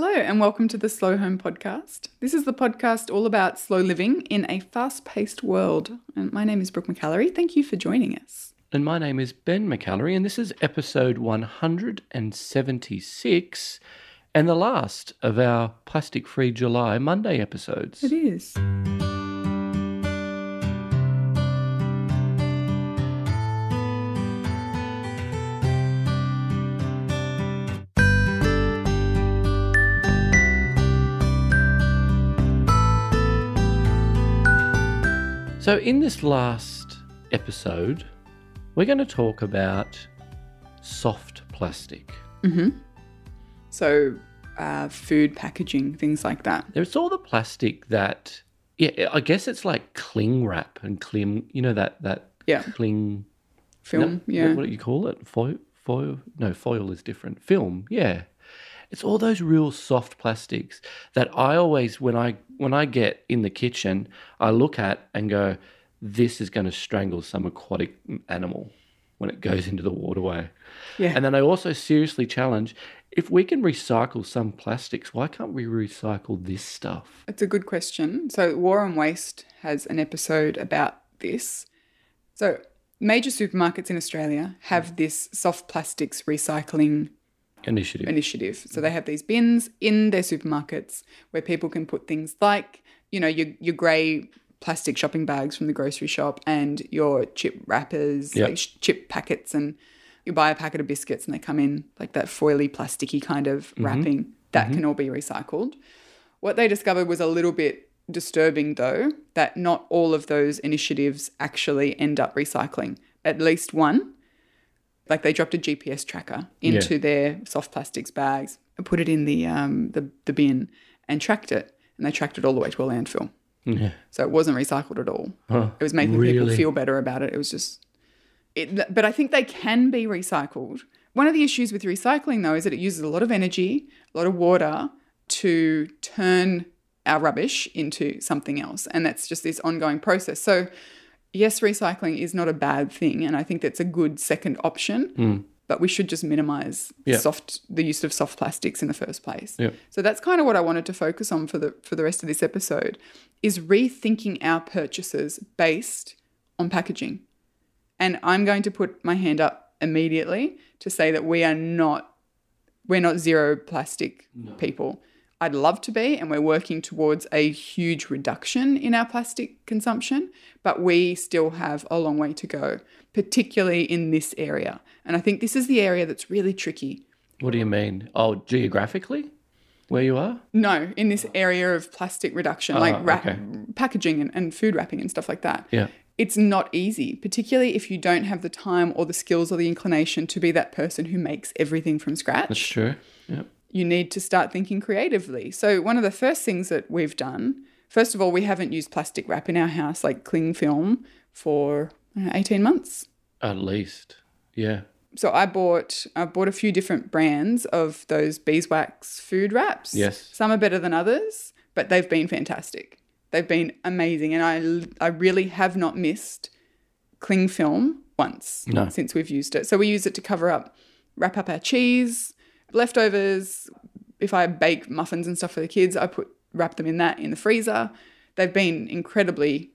Hello, and welcome to the Slow Home Podcast. This is the podcast all about slow living in a fast paced world. And my name is Brooke McAlary. Thank you for joining us. And my name is Ben McAlary, and this is episode 176 and the last of our plastic free July Monday episodes. It is. So, in this last episode, we're going to talk about soft plastic. So, uh, food packaging, things like that. There's all the plastic that, yeah, I guess it's like cling wrap and cling, you know, that, that Yeah. cling, Film, no, yeah. What do you call it? Foil? Foil? No, foil is different. Film, yeah. It's all those real soft plastics that I always, when I when I get in the kitchen, I look at and go, "This is going to strangle some aquatic animal when it goes into the waterway." Yeah. And then I also seriously challenge: if we can recycle some plastics, why can't we recycle this stuff? It's a good question. So, War on Waste has an episode about this. So, major supermarkets in Australia have hmm. this soft plastics recycling Initiative. initiative. So mm. they have these bins in their supermarkets where people can put things like, you know, your your grey plastic shopping bags from the grocery shop and your chip wrappers, Yep. like chip packets, and you buy a packet of biscuits and they come in like that foily, plasticky kind of mm-hmm. wrapping. That mm-hmm. can all be recycled. What they discovered was a little bit disturbing, though, that not all of those initiatives actually end up recycling. At least one, like they dropped a GPS tracker into their soft plastics bags and put it in the um, the, the bin and tracked it, and they tracked it all the way to a landfill. Yeah. So it wasn't recycled at all. It was making people feel better about it. It was just, it, but I think they can be recycled. One of the issues with recycling, though, is that it uses a lot of energy, a lot of water to turn our rubbish into something else. And that's just this ongoing process. So, yes, recycling is not a bad thing. And I think that's a good second option. Hmm. But we should just minimize. Yeah. soft the use of soft plastics in the first place. Yeah. So that's kind of what I wanted to focus on for the for the rest of this episode is rethinking our purchases based on packaging. And I'm going to put my hand up immediately to say that we are not we're not zero plastic people. I'd love to be, and we're working towards a huge reduction in our plastic consumption, but we still have a long way to go, particularly in this area. And I think this is the area that's really tricky. What do you mean? Oh, geographically, where you are? No, in this area of plastic reduction, ah, like wrap, okay. packaging and, and food wrapping and stuff like that. Yeah. It's not easy, particularly if you don't have the time or the skills or the inclination to be that person who makes everything from scratch. That's true. Yeah. You need to start thinking creatively. So, one of the first things that we've done, first of all, we haven't used plastic wrap in our house, like cling film, for know, 18 months. At least. Yeah. So I bought I bought a few different brands of those beeswax food wraps. Yes. Some are better than others, but they've been fantastic. They've been amazing and I I really have not missed cling film once No. since we've used it. So we use it to cover up wrap up our cheese, leftovers. If I bake muffins and stuff for the kids, I put wrap them in that in the freezer. They've been incredibly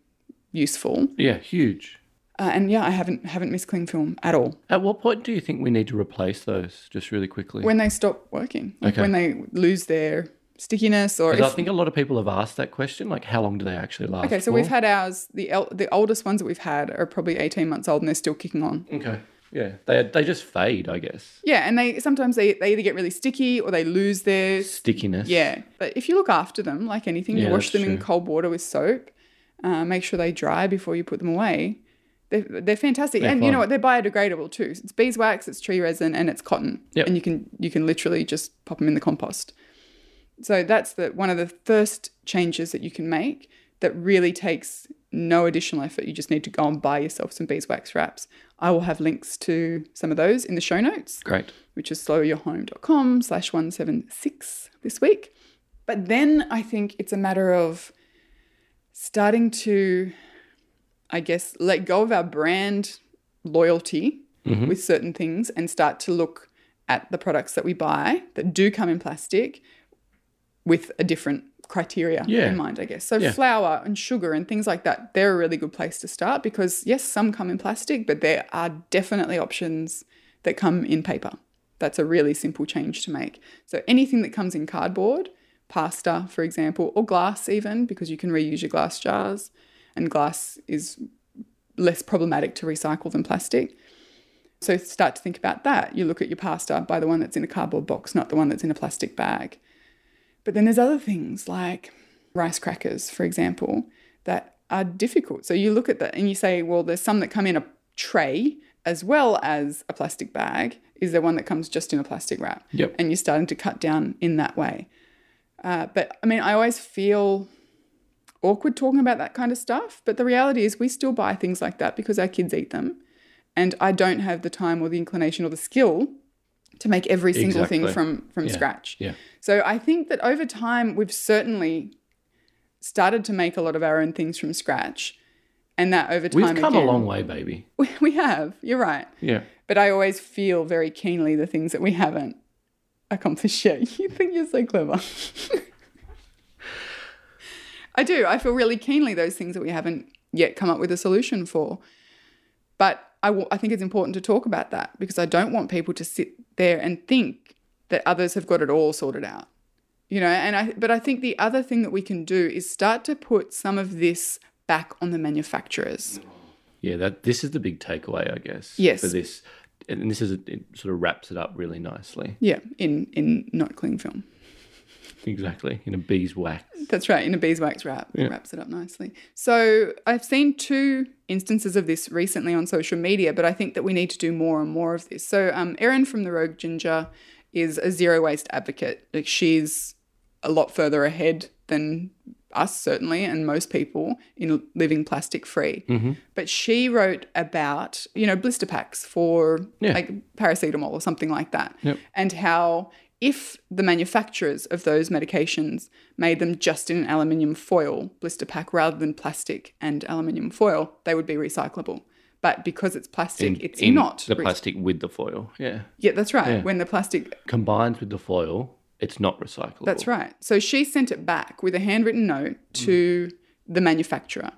useful. Yeah. Huge. Uh, and yeah, I haven't haven't missed cling film at all. At what point do you think we need to replace those? Just really quickly. when they stop working, like Okay. when they lose their stickiness, or if, I think a lot of people have asked that question. Like, how long do they actually last? okay, so for? we've had ours. The el- the oldest ones that we've had are probably eighteen months old, and they're still kicking on. Okay. Yeah. They they just fade, I guess. Yeah, and they sometimes they, they either get really sticky or they lose their Stickiness. yeah. But if you look after them, like anything, you Yeah, wash them in cold water with soap. Uh, make sure they dry before you put them away. They're, they're fantastic, They're and you know what? They're biodegradable too. It's beeswax, it's tree resin, and it's cotton. Yep. And you can you can literally just pop them in the compost. So that's the one of the first changes that you can make that really takes no additional effort. You just need to go and buy yourself some beeswax wraps. I will have links to some of those in the show notes Great. which is slowyourhome.com slash 176 this week. But then I think it's a matter of starting to, I guess, let go of our brand loyalty mm-hmm. with certain things and start to look at the products that we buy that do come in plastic with a different criteria Yeah. in mind, I guess. So Yeah. flour and sugar and things like that, they're a really good place to start because yes, some come in plastic, but there are definitely options that come in paper. That's a really simple change to make. So anything that comes in cardboard, pasta, for example, or glass even, because you can reuse your glass jars, and glass is less problematic to recycle than plastic. So start to think about that. You look at your pasta, buy the one that's in a cardboard box, not the one that's in a plastic bag. But then there's other things like rice crackers, for example, that are difficult. So you look at that and you say, well, there's some that come in a tray as well as a plastic bag. Is there one that comes just in a plastic wrap? Yep. And you're starting to cut down in that way. Uh, but I mean, I always feel awkward talking about that kind of stuff. But the reality is, we still buy things like that because our kids eat them. And I don't have the time or the inclination or the skill to make every single thing from from Yeah. scratch. Yeah. So I think that over time we've certainly started to make a lot of our own things from scratch, and that over time We've come again, a long way, baby. We, we have. You're right. Yeah. But I always feel very keenly the things that we haven't accomplished yet. You think you're so clever. I do. I feel really keenly those things that we haven't yet come up with a solution for. But I, w- I think it's important to talk about that because I don't want people to sit there and think that others have got it all sorted out. You know, and I but I think the other thing that we can do is start to put some of this back on the manufacturers. Yeah, that this is the big takeaway, I guess. Yes. For this, and this is it sort of wraps it up really nicely. Yeah, in in not cling film. Exactly in a beeswax. That's right, in a beeswax wrap. It wraps it up nicely. So I've seen two instances of this recently on social media, but I think that we need to do more and more of this. So um, Erin from the Rogue Ginger is a zero waste advocate. Like she's a lot further ahead than us, certainly, and most people in living plastic free. But she wrote about, you know, blister packs for Yeah. like paracetamol or something like that, Yep. and how if the manufacturers of those medications made them just in an aluminium foil blister pack rather than plastic and aluminium foil, they would be recyclable. But because it's plastic, it's in not. the re- plastic with the foil. Yeah. yeah, that's right. Yeah. When the plastic combines with the foil, it's not recyclable. That's right. So she sent it back with a handwritten note mm. to the manufacturer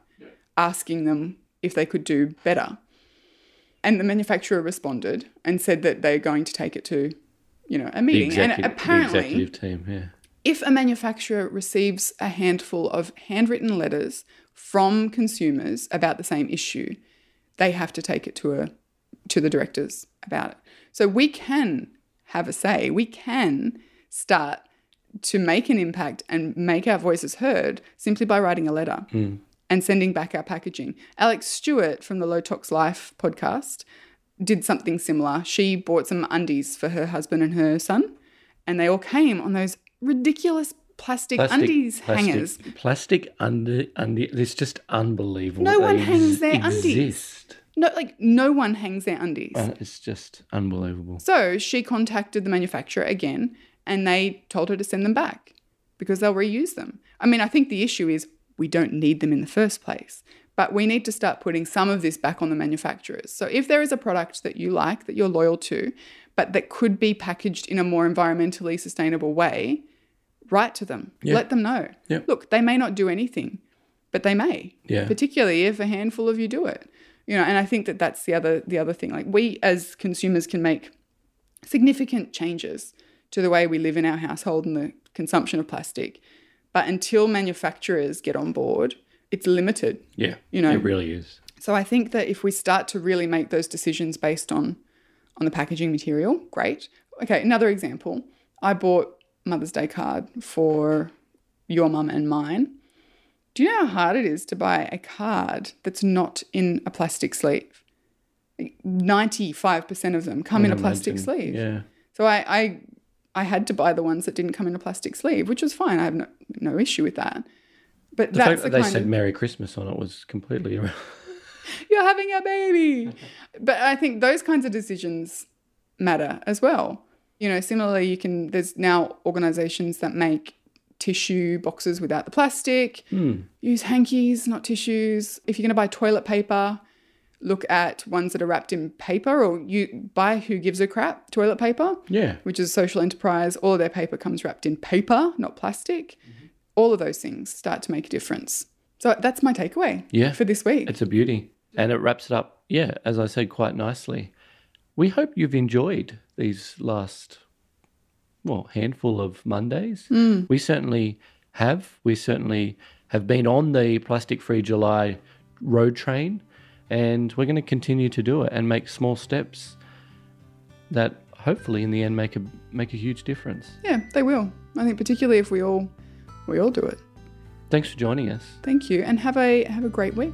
asking them if they could do better. And the manufacturer responded and said that they're going to take it to, you know, a meeting. and apparently, executive team. Yeah. if a manufacturer receives a handful of handwritten letters from consumers about the same issue, they have to take it to a to the directors about it. So we can have a say. We can start to make an impact and make our voices heard simply by writing a letter hmm. and sending back our packaging. Alexx Stuart from the Low Tox Life podcast did something similar. She bought some undies for her husband and her son, and they all came on those ridiculous plastic, undies plastic, hangers. Plastic under under. It's just unbelievable. No one hangs their undies. exist. No, like no one hangs their undies. Uh, It's just unbelievable. So she contacted the manufacturer again and they told her to send them back because they'll reuse them. I mean, I think the issue is we don't need them in the first place, but we need to start putting some of this back on the manufacturers. So if there is a product that you like, that you're loyal to, but that could be packaged in a more environmentally sustainable way, write to them. Let them know. Look, they may not do anything, but they may. Yeah. Particularly if a handful of you do it. You know, and I think that that's the other the other thing. Like we as consumers can make significant changes to the way we live in our household and the consumption of plastic. But until manufacturers get on board, it's limited. Yeah. You know- it really is. So I think that if we start to really make those decisions based on on the packaging material, great. Okay, another example. I bought Mother's Day card for your mum and mine. Do you know how hard it is to buy a card that's not in a plastic sleeve? Ninety-five percent of them come in a plastic Imagine. sleeve. Yeah. So I, I I had to buy the ones that didn't come in a plastic sleeve, which was fine. I have no, no issue with that. But The that's fact the that they said of Merry Christmas on it was completely irrelevant. you're having a baby. but I think those kinds of decisions matter as well. You know, similarly, you can, there's now organizations that make tissue boxes without the plastic. Hmm. Use hankies, not tissues. If you're going to buy toilet paper, look at ones that are wrapped in paper or you buy who gives a crap toilet paper Yeah. which is a social enterprise all of their paper comes wrapped in paper not plastic mm-hmm. all of those things start to make a difference so that's my takeaway Yeah. for this week It's a beauty. And it wraps it up, yeah, as I said, quite nicely. We hope you've enjoyed these last, well, handful of Mondays. Mm. We certainly have. We certainly have been on the Plastic Free July road train, and we're going to continue to do it and make small steps that hopefully in the end make a make a huge difference. yeah they will i think particularly if we all we all do it Thanks for joining us. thank you and have a have a great week